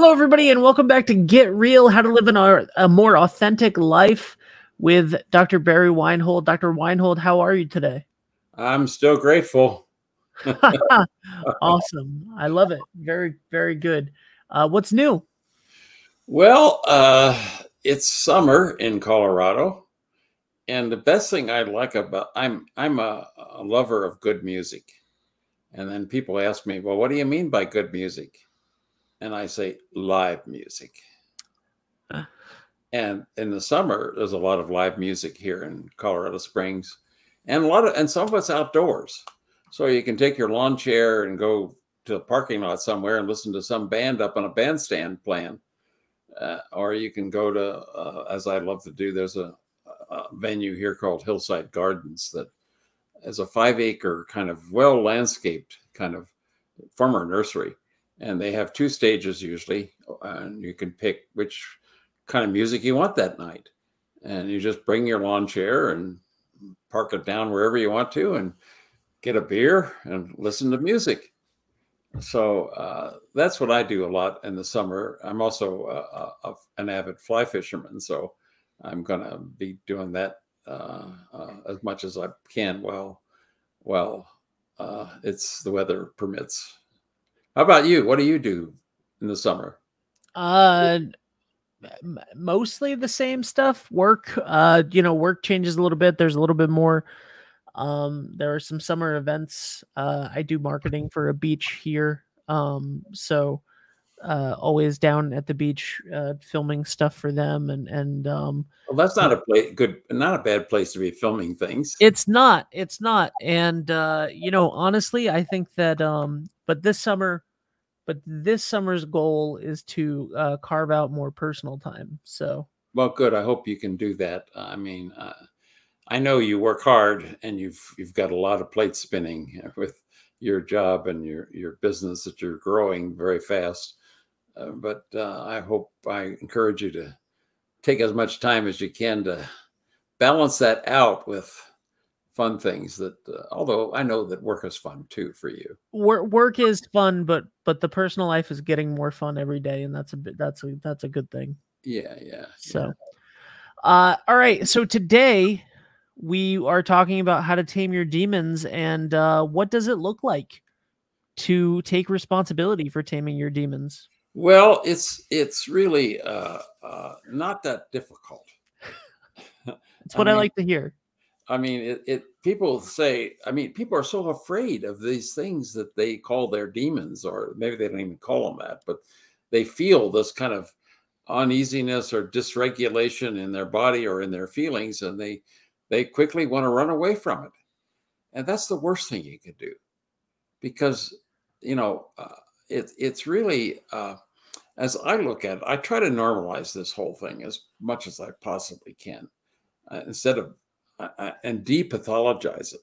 Hello, everybody, and welcome back to Get Real How to Live in a, a More Authentic Life with Dr. Barry Weinhold. Dr. Weinhold, how are you today? I'm still grateful. awesome. I love it. Very, very good. Uh, what's new? Well, uh, it's summer in Colorado. And the best thing I like about I'm I'm a, a lover of good music. And then people ask me, well, what do you mean by good music? And I say live music. And in the summer, there's a lot of live music here in Colorado Springs, and a lot of and some of it's outdoors. So you can take your lawn chair and go to a parking lot somewhere and listen to some band up on a bandstand playing, uh, or you can go to, uh, as I love to do. There's a, a venue here called Hillside Gardens that is a five acre kind of well landscaped kind of former nursery and they have two stages usually and you can pick which kind of music you want that night. And you just bring your lawn chair and park it down wherever you want to and get a beer and listen to music. So uh, that's what i do a lot in the summer. I'm also a, a, an avid fly fisherman so i'm going to be doing that uh, uh, as much as i can while while uh, it's the weather permits how about you? What do you do in the summer? Uh mostly the same stuff. Work, uh, you know, work changes a little bit. There's a little bit more. Um, there are some summer events. Uh, I do marketing for a beach here. Um, so uh, always down at the beach uh, filming stuff for them and and um well that's not a place good not a bad place to be filming things it's not it's not and uh you know honestly i think that um but this summer but this summer's goal is to uh, carve out more personal time. So, well, good. I hope you can do that. I mean, uh, I know you work hard, and you've you've got a lot of plates spinning with your job and your your business that you're growing very fast. Uh, but uh, I hope I encourage you to take as much time as you can to balance that out with fun things that uh, although i know that work is fun too for you. Work work is fun but but the personal life is getting more fun every day and that's a bit that's a that's a good thing. Yeah yeah so yeah. uh all right so today we are talking about how to tame your demons and uh what does it look like to take responsibility for taming your demons? Well it's it's really uh uh not that difficult. That's what I, mean, I like to hear I mean, it, it, people say, I mean, people are so afraid of these things that they call their demons, or maybe they don't even call them that, but they feel this kind of uneasiness or dysregulation in their body or in their feelings, and they they quickly want to run away from it. And that's the worst thing you could do, because you know uh, it, it's really uh, as I look at it, I try to normalize this whole thing as much as I possibly can, uh, instead of and depathologize it.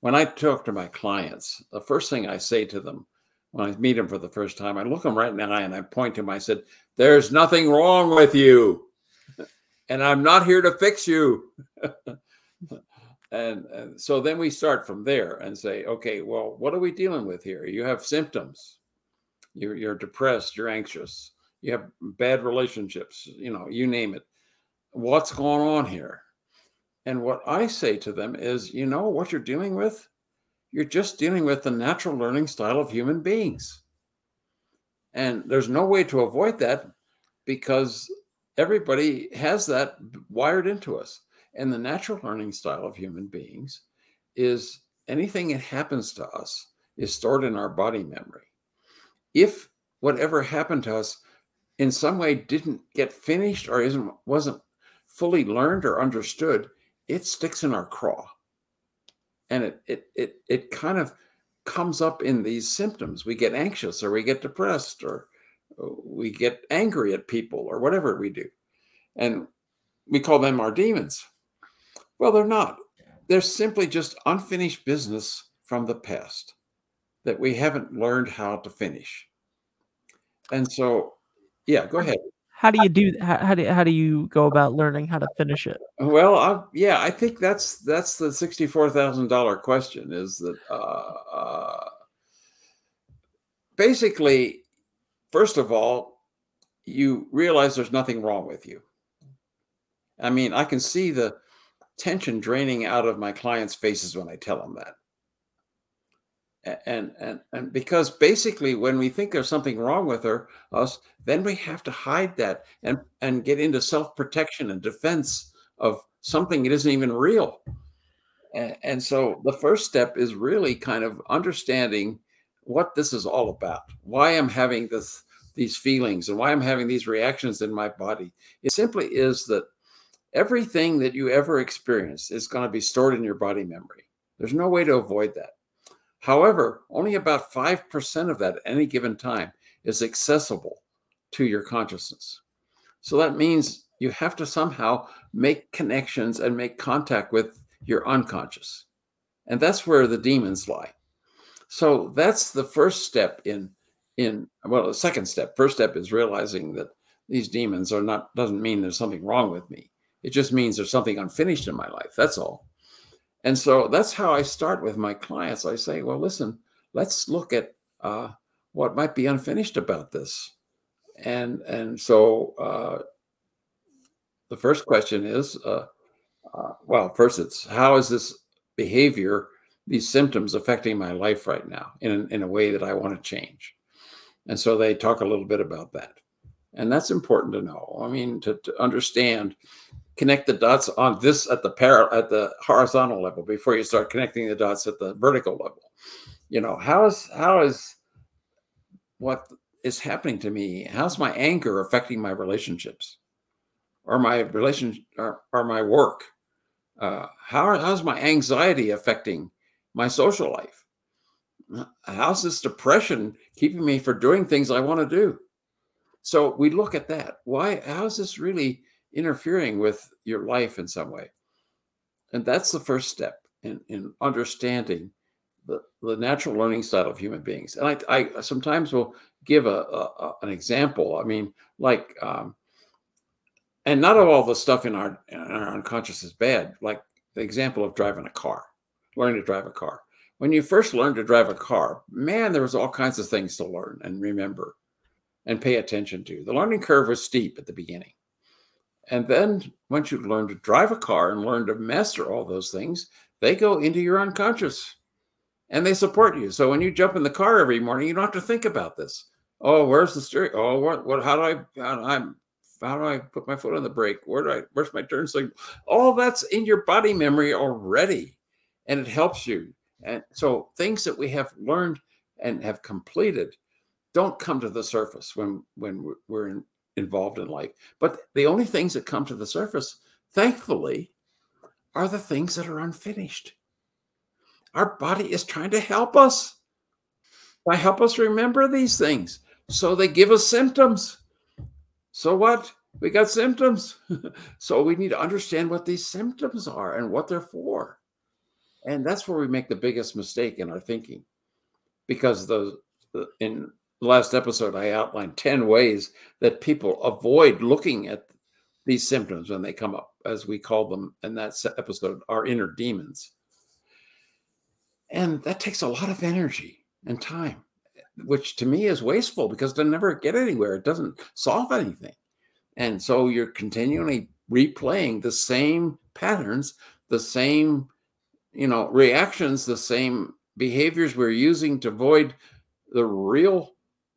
When I talk to my clients, the first thing I say to them when I meet them for the first time, I look them right in the eye and I point to them. I said, "There's nothing wrong with you, and I'm not here to fix you." and, and so then we start from there and say, "Okay, well, what are we dealing with here? You have symptoms. You're, you're depressed. You're anxious. You have bad relationships. You know, you name it. What's going on here?" And what I say to them is, you know what you're dealing with? You're just dealing with the natural learning style of human beings. And there's no way to avoid that because everybody has that wired into us. And the natural learning style of human beings is anything that happens to us is stored in our body memory. If whatever happened to us in some way didn't get finished or isn't wasn't fully learned or understood, it sticks in our craw. And it it it it kind of comes up in these symptoms. We get anxious or we get depressed or uh, we get angry at people or whatever we do. And we call them our demons. Well they're not. They're simply just unfinished business from the past that we haven't learned how to finish. And so yeah go ahead how do you do how, how do how do you go about learning how to finish it well I, yeah i think that's that's the $64000 question is that uh, uh, basically first of all you realize there's nothing wrong with you. I mean, I can see the tension draining out of my clients' faces when I tell them that. And and and because basically when we think there's something wrong with her, us, then we have to hide that and and get into self-protection and defense of something that isn't even real. And, and so the first step is really kind of understanding what this is all about, why I'm having this these feelings and why I'm having these reactions in my body. It simply is that everything that you ever experience is going to be stored in your body memory. There's no way to avoid that. However, only about 5% of that at any given time is accessible to your consciousness. So that means you have to somehow make connections and make contact with your unconscious. And that's where the demons lie. So that's the first step in in well, the second step. First step is realizing that these demons are not doesn't mean there's something wrong with me. It just means there's something unfinished in my life. That's all. And so that's how I start with my clients. I say, well, listen, let's look at uh, what might be unfinished about this. And and so uh, the first question is, uh, uh, well, first it's how is this behavior, these symptoms affecting my life right now in in a way that I want to change. And so they talk a little bit about that. And that's important to know. I mean, to, to understand connect the dots on this at the par at the horizontal level before you start connecting the dots at the vertical level. You know, how is how is what is happening to me? How's my anger affecting my relationships, or my relation, or, or my work? Uh, how how's my anxiety affecting my social life? How's this depression keeping me from doing things I want to do? So we look at that. Why? How's this really interfering with your life in some way. And that's the first step in, in understanding the, the natural learning style of human beings. And I, I sometimes will give a, a, an example. I mean, like, um, and not all the stuff in our, in our unconscious is bad. Like the example of driving a car, learning to drive a car. When you first learned to drive a car, man, there was all kinds of things to learn and remember and pay attention to. The learning curve was steep at the beginning. And then once you learn to drive a car and learn to master all those things, they go into your unconscious and they support you. So when you jump in the car every morning, you don't have to think about this. Oh, where's the steering? Oh, what, what, how do I, how do I, how do I put my foot on the brake? Where do I, where's my turn signal? All that's in your body memory already. And it helps you. And so things that we have learned and have completed don't come to the surface when, when we're in, involved in life. But the only things that come to the surface, thankfully, are the things that are unfinished. Our body is trying to help us by help us remember these things. So they give us symptoms. So what? We got symptoms. so we need to understand what these symptoms are and what they're for. And that's where we make the biggest mistake in our thinking. Because those in last episode, I outlined 10 ways that people avoid looking at these symptoms when they come up, as we call them in that episode, our inner demons. And that takes a lot of energy and time, which to me is wasteful because they never get anywhere. It doesn't solve anything. And so you're continually replaying the same patterns, the same, you know, reactions, the same behaviors we're using to avoid the real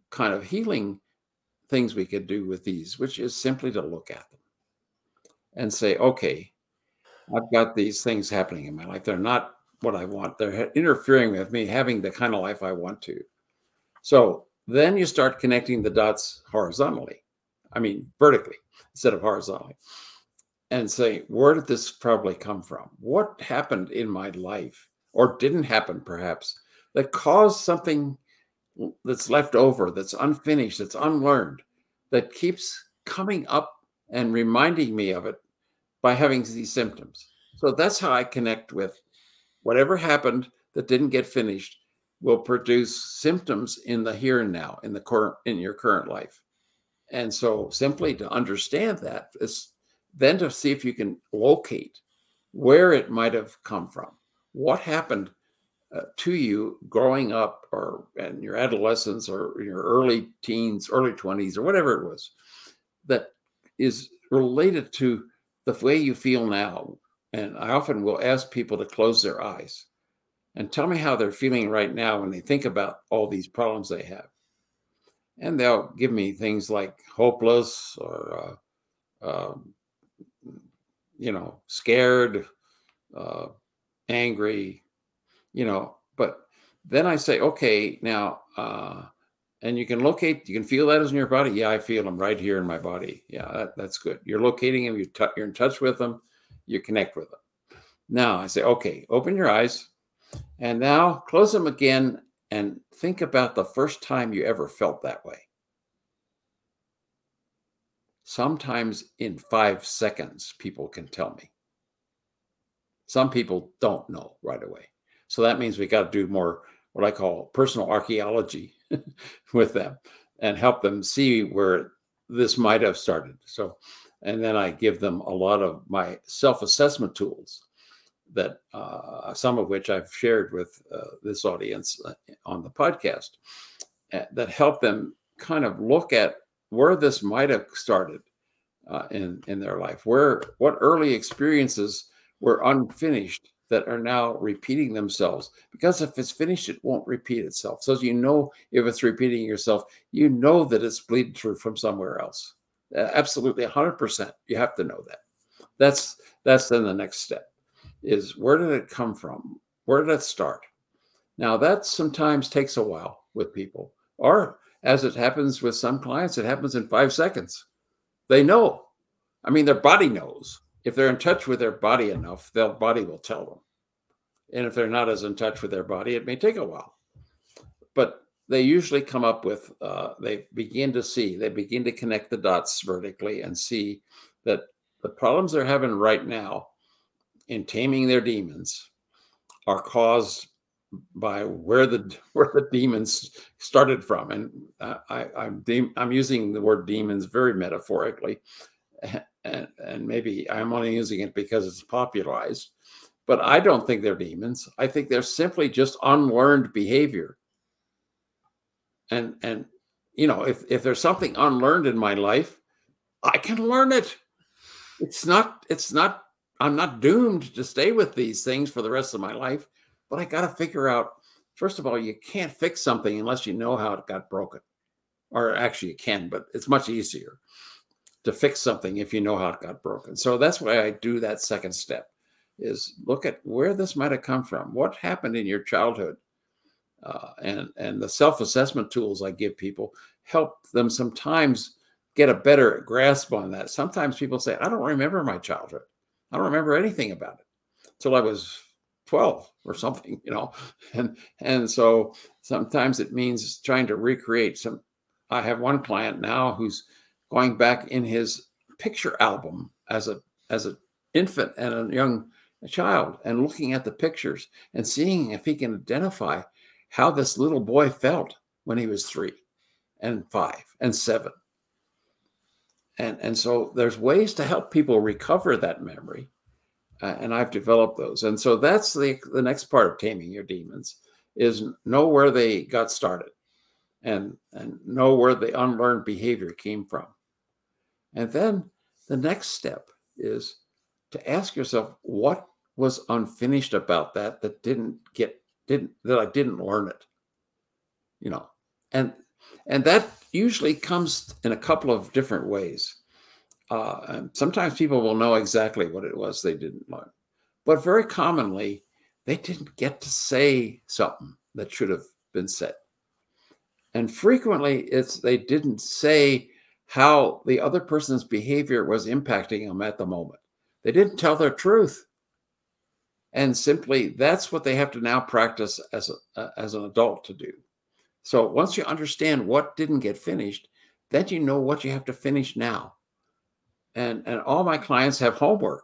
kind of healing things we could do with these, which is simply to look at them and say, okay, I've got these things happening in my life. They're not what I want. They're interfering with me having the kind of life I want to. So then you start connecting the dots horizontally. I mean, vertically instead of horizontally. And say, where did this probably come from? What happened in my life or didn't happen perhaps that caused something that's left over, that's unfinished, that's unlearned, that keeps coming up and reminding me of it by having these symptoms. So that's how I connect with whatever happened that didn't get finished will produce symptoms in the here and now in the current in your current life. And so simply to understand that is then to see if you can locate where it might have come from. What happened uh, to you growing up or in your adolescence or your early teens, early 20s, or whatever it was, that is related to the way you feel now. And I often will ask people to close their eyes and tell me how they're feeling right now when they think about all these problems they have. And they'll give me things like hopeless or, uh, uh, you know, scared, uh, angry, you know. But then I say, okay, now, uh, and you can locate, you can feel that as in your body. Yeah, I feel them right here in my body. Yeah, that, that's good. You're locating them, you t- you're in touch with them, you connect with them. Now I say, okay, open your eyes and now close them again and think about the first time you ever felt that way. Sometimes in five seconds, people can tell me. Some people don't know right away. So that means we got to do more what I call personal archaeology with them and help them see where this might have started. So, and then I give them a lot of my self assessment tools that uh, some of which I've shared with uh, this audience uh, on the podcast uh, that help them kind of look at where this might have started uh, in in their life, where what early experiences were unfinished that are now repeating themselves. Because if it's finished, it won't repeat itself. So you know if it's repeating yourself, you know that it's bleeding through from somewhere else. Uh, absolutely, hundred percent. You have to know that. That's that's then the next step is where did it come from? Where did it start? Now, that sometimes takes a while with people, or as it happens with some clients, it happens in five seconds. They know. I mean, their body knows. If they're in touch with their body enough, their body will tell them. And if they're not as in touch with their body, it may take a while. But they usually come up with, uh, they begin to see, they begin to connect the dots vertically and see that the problems they're having right now in taming their demons are caused by where the where the demons started from and I, I'm I'm using the word demons very metaphorically and, and maybe I'm only using it because it's popularized but I don't think they're demons. I think they're simply just unlearned behavior. And and you know if if there's something unlearned in my life I can learn it. It's not it's not I'm not doomed to stay with these things for the rest of my life, but I got to figure out first of all, you can't fix something unless you know how it got broken. Or actually, you can, but it's much easier to fix something if you know how it got broken. So that's why I do that second step is look at where this might have come from. What happened in your childhood? Uh, and and the self-assessment tools I give people help them sometimes get a better grasp on that. Sometimes people say, I don't remember my childhood. I don't remember anything about it until I was 12 or something, you know. And and so sometimes it means trying to recreate some I have one client now who's going back in his picture album as a as an infant and a young child and looking at the pictures and seeing if he can identify how this little boy felt when he was 3 and 5 and 7 and and so there's ways to help people recover that memory uh, and i've developed those. And so that's the the next part of taming your demons is know where they got started and and know where the unlearned behavior came from and then the next step is to ask yourself what was unfinished about that that didn't get didn't that i didn't learn it you know and and that usually comes in a couple of different ways. Uh, sometimes people will know exactly what it was they didn't learn, but very commonly they didn't get to say something that should have been said. And frequently it's they didn't say how the other person's behavior was impacting them at the moment. They didn't tell their truth. And simply that's what they have to now practice as a, as an adult to do. So once you understand what didn't get finished, then you know what you have to finish now. And and all my clients have homework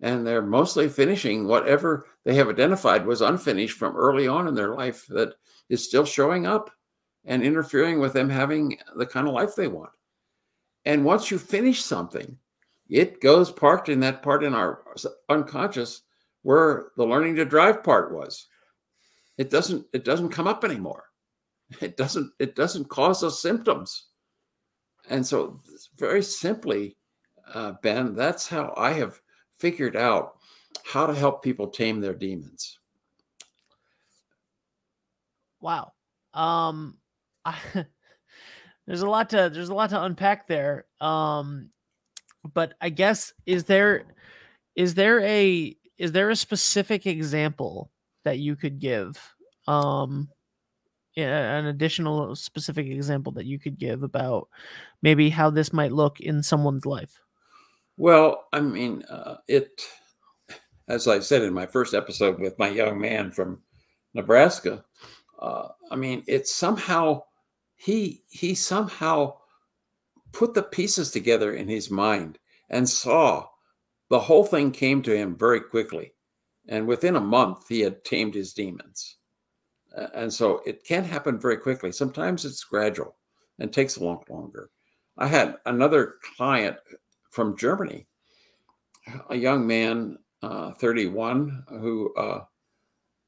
and they're mostly finishing whatever they have identified was unfinished from early on in their life that is still showing up and interfering with them having the kind of life they want. And once you finish something, it goes parked in that part in our unconscious where the learning to drive part was. it doesn't it doesn't come up anymore. It doesn't it doesn't cause us symptoms. And so, very simply, uh, Ben, that's how I have figured out how to help people tame their demons. Wow. Um, I, there's a lot to there's a lot to unpack there. Um, but I guess is there is there a is there a specific example that you could give? Um, an additional specific example that you could give about maybe how this might look in someone's life? Well, I mean, uh, it, as I said in my first episode with my young man from Nebraska, uh, I mean, it somehow he he somehow put the pieces together in his mind and saw the whole thing came to him very quickly, and within a month he had tamed his demons. And so it can happen very quickly. Sometimes it's gradual and takes a lot longer. I had another client from Germany, a young man, uh, 31, who uh,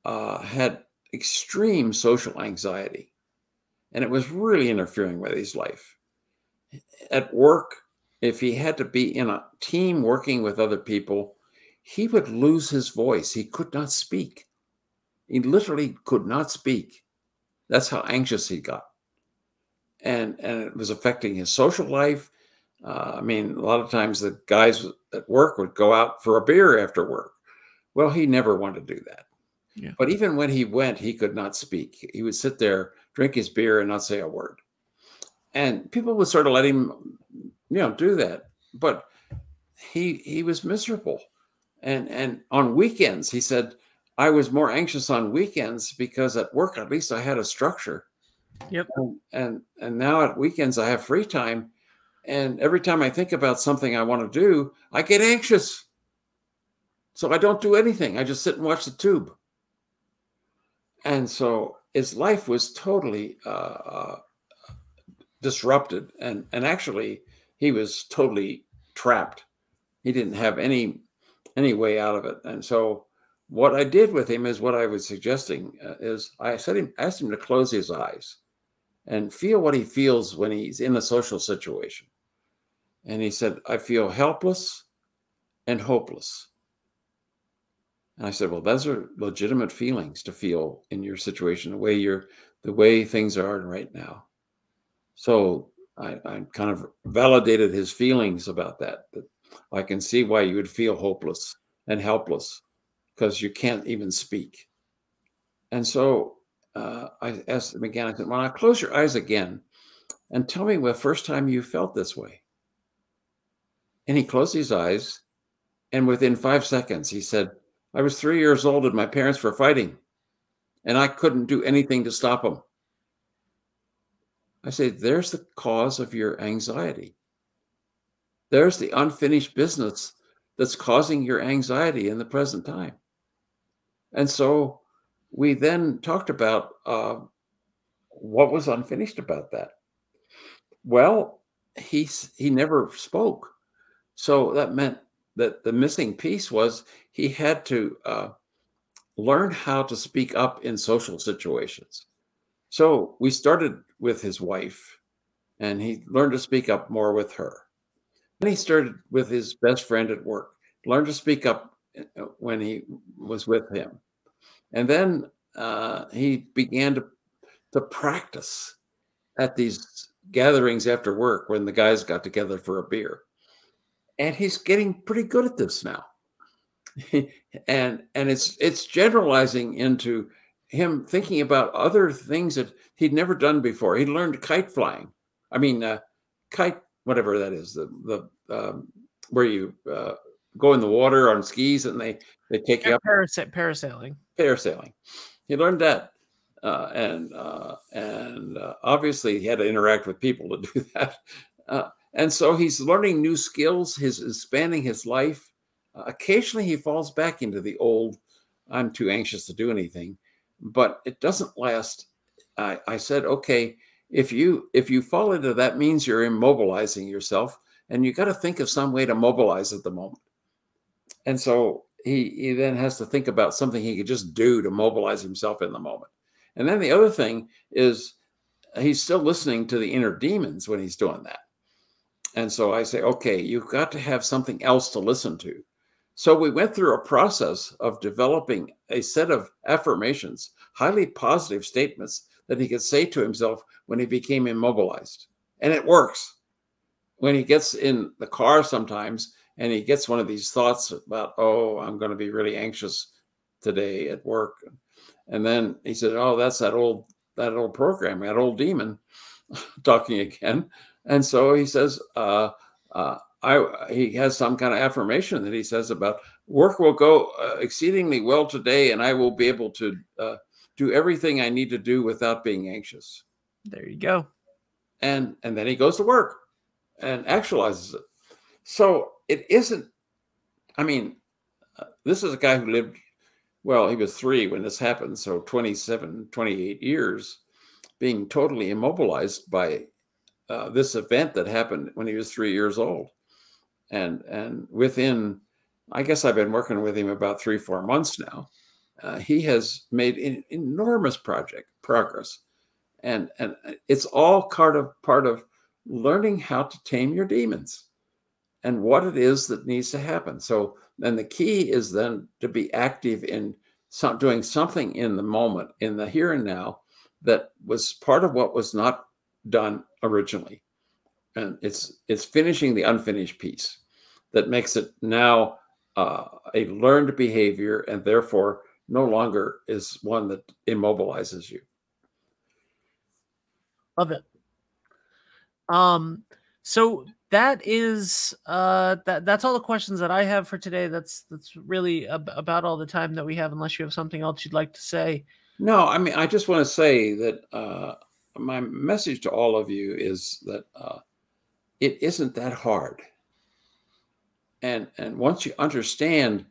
uh, had extreme social anxiety. And it was really interfering with his life. At work, if he had to be in a team working with other people, he would lose his voice. He could not speak. He literally could not speak. That's how anxious he got. And, and it was affecting his social life. Uh, I mean, a lot of times the guys at work would go out for a beer after work. Well, he never wanted to do that. Yeah. But even when he went, he could not speak. He would sit there, drink his beer, and not say a word. And people would sort of let him, you know, do that. But he he was miserable. And and on weekends, he said, I was more anxious on weekends because at work at least I had a structure. Yep. And and, and now at weekends I have free time. And every time I think about something I want to do, I get anxious. So I don't do anything. I just sit and watch the tube. And so his life was totally uh, uh, disrupted, and and actually he was totally trapped. He didn't have any any way out of it, and so what I did with him is what I was suggesting uh, is I said him asked him to close his eyes and feel what he feels when he's in a social situation. And he said, I feel helpless and hopeless. And I said, Well, those are legitimate feelings to feel in your situation, the way you're the way things are right now. So I, I kind of validated his feelings about that. That I can see why you would feel hopeless and helpless because you can't even speak. And so uh, I asked him again, I said, Well, now close your eyes again and tell me the first time you felt this way. And he closed his eyes. And within five seconds, he said, I was three years old and my parents were fighting, and I couldn't do anything to stop them. I say, There's the cause of your anxiety. There's the unfinished business that's causing your anxiety in the present time. And so we then talked about uh, what was unfinished about that. Well, he he never spoke, so that meant that the missing piece was he had to uh, learn how to speak up in social situations. So we started with his wife, and he learned to speak up more with her. Then he started with his best friend at work, learned to speak up uh, when he was with him. And then uh, he began to, to practice at these gatherings after work when the guys got together for a beer. And he's getting pretty good at this now. and and it's it's generalizing into him thinking about other things that he'd never done before. He learned kite flying. I mean, uh, kite, whatever that is, the the um, where you uh, go in the water on skis and they they take you up. parasailing parasailing. He learned that, uh, and uh, and uh, obviously he had to interact with people to do that. And so he's learning new skills. he's expanding his life. Uh, occasionally he falls back into the old. I'm too anxious to do anything, but it doesn't last. I, I said, okay, if you if you fall into that means you're immobilizing yourself, and you got to think of some way to mobilize at the moment. And so he, he then has to think about something he could just do to mobilize himself in the moment. And then the other thing is he's still listening to the inner demons when he's doing that. And so I say, okay, you've got to have something else to listen to. So we went through a process of developing a set of affirmations, highly positive statements that he could say to himself when he became immobilized. And it works. When he gets in the car sometimes and he gets one of these thoughts about, oh, I'm going to be really anxious today at work. And then he said, oh, that's that old that old program, that old demon talking again. And so he says, uh, uh, I, he has some kind of affirmation that he says about work will go uh, exceedingly well today, and I will be able to uh, do everything I need to do without being anxious. There you go. And and then he goes to work and actualizes it. So it isn't. I mean, uh, this is a guy who lived. Well, he was three when this happened, so 27, 28 years being totally immobilized by uh, this event that happened when he was three years old. And and within i guess i've been working with him about three four months now. Uh, he has made an enormous project progress. And and it's all part of part of learning how to tame your demons and what it is that needs to happen. So then the key is then to be active in some, doing something in the moment in the here and now that was part of what was not done originally. And it's it's finishing the unfinished piece that makes it now uh, a learned behavior and therefore no longer is one that immobilizes you. Love it. Um so that is uh that that's all the questions that i have for today. That's that's really ab- about all the time that we have unless you have something else you'd like to say. No i mean i just want to say that uh my message to all of you is that uh it isn't that hard. And and once you understand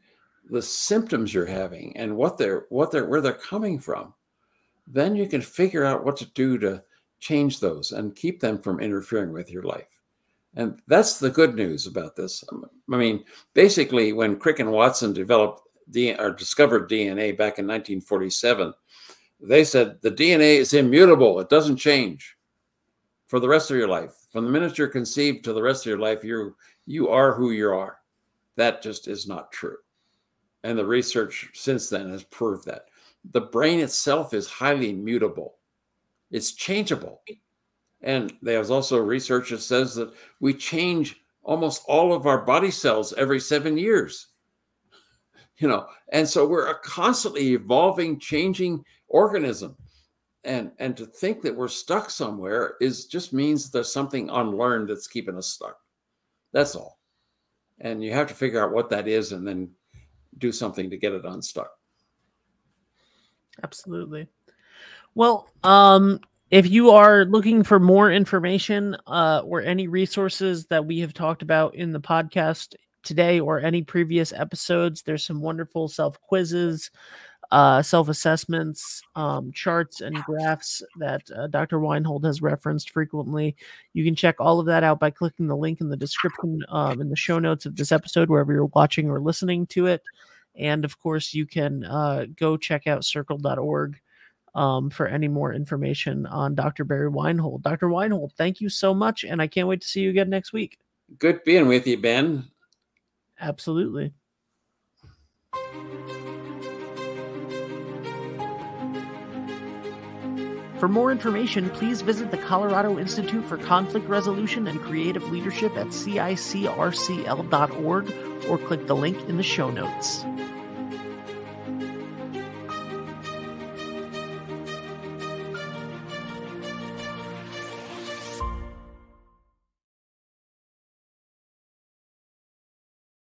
the symptoms you're having and what they're what they're where they're coming from, then you can figure out what to do to change those and keep them from interfering with your life. And that's the good news about this. Um, I mean, basically, when Crick and Watson developed or discovered DNA back in 1947, they said the DNA is immutable; it doesn't change for the rest of your life. From the minute you're conceived to the rest of your life, you you are who you are. That just is not true. And the research since then has proved that. The brain itself is highly mutable. It's changeable. And there's also research that says that we change almost all of our body cells every seven years. You know, and so we're constantly evolving, changing organism. And and to think that we're stuck somewhere is just means there's something unlearned that's keeping us stuck. That's all. And you have to figure out what that is and then do something to get it unstuck. Absolutely. Well um if you are looking for more information uh, or any resources that we have talked about in the podcast today or any previous episodes there's some wonderful self quizzes uh, self assessments, um, charts, and graphs that uh, Dr. Weinhold has referenced frequently. You can check all of that out by clicking the link in the description um, in the show notes of this episode, wherever you're watching or listening to it. And of course, you can uh, go check out circle.org um, for any more information on Dr. Barry Weinhold. Dr. Weinhold, thank you so much. And I can't wait to see you again next week. Good being with you, Ben. Absolutely. For more information, please visit the Colorado Institute for Conflict Resolution and Creative Leadership at cicrcl.org or click the link in the show notes.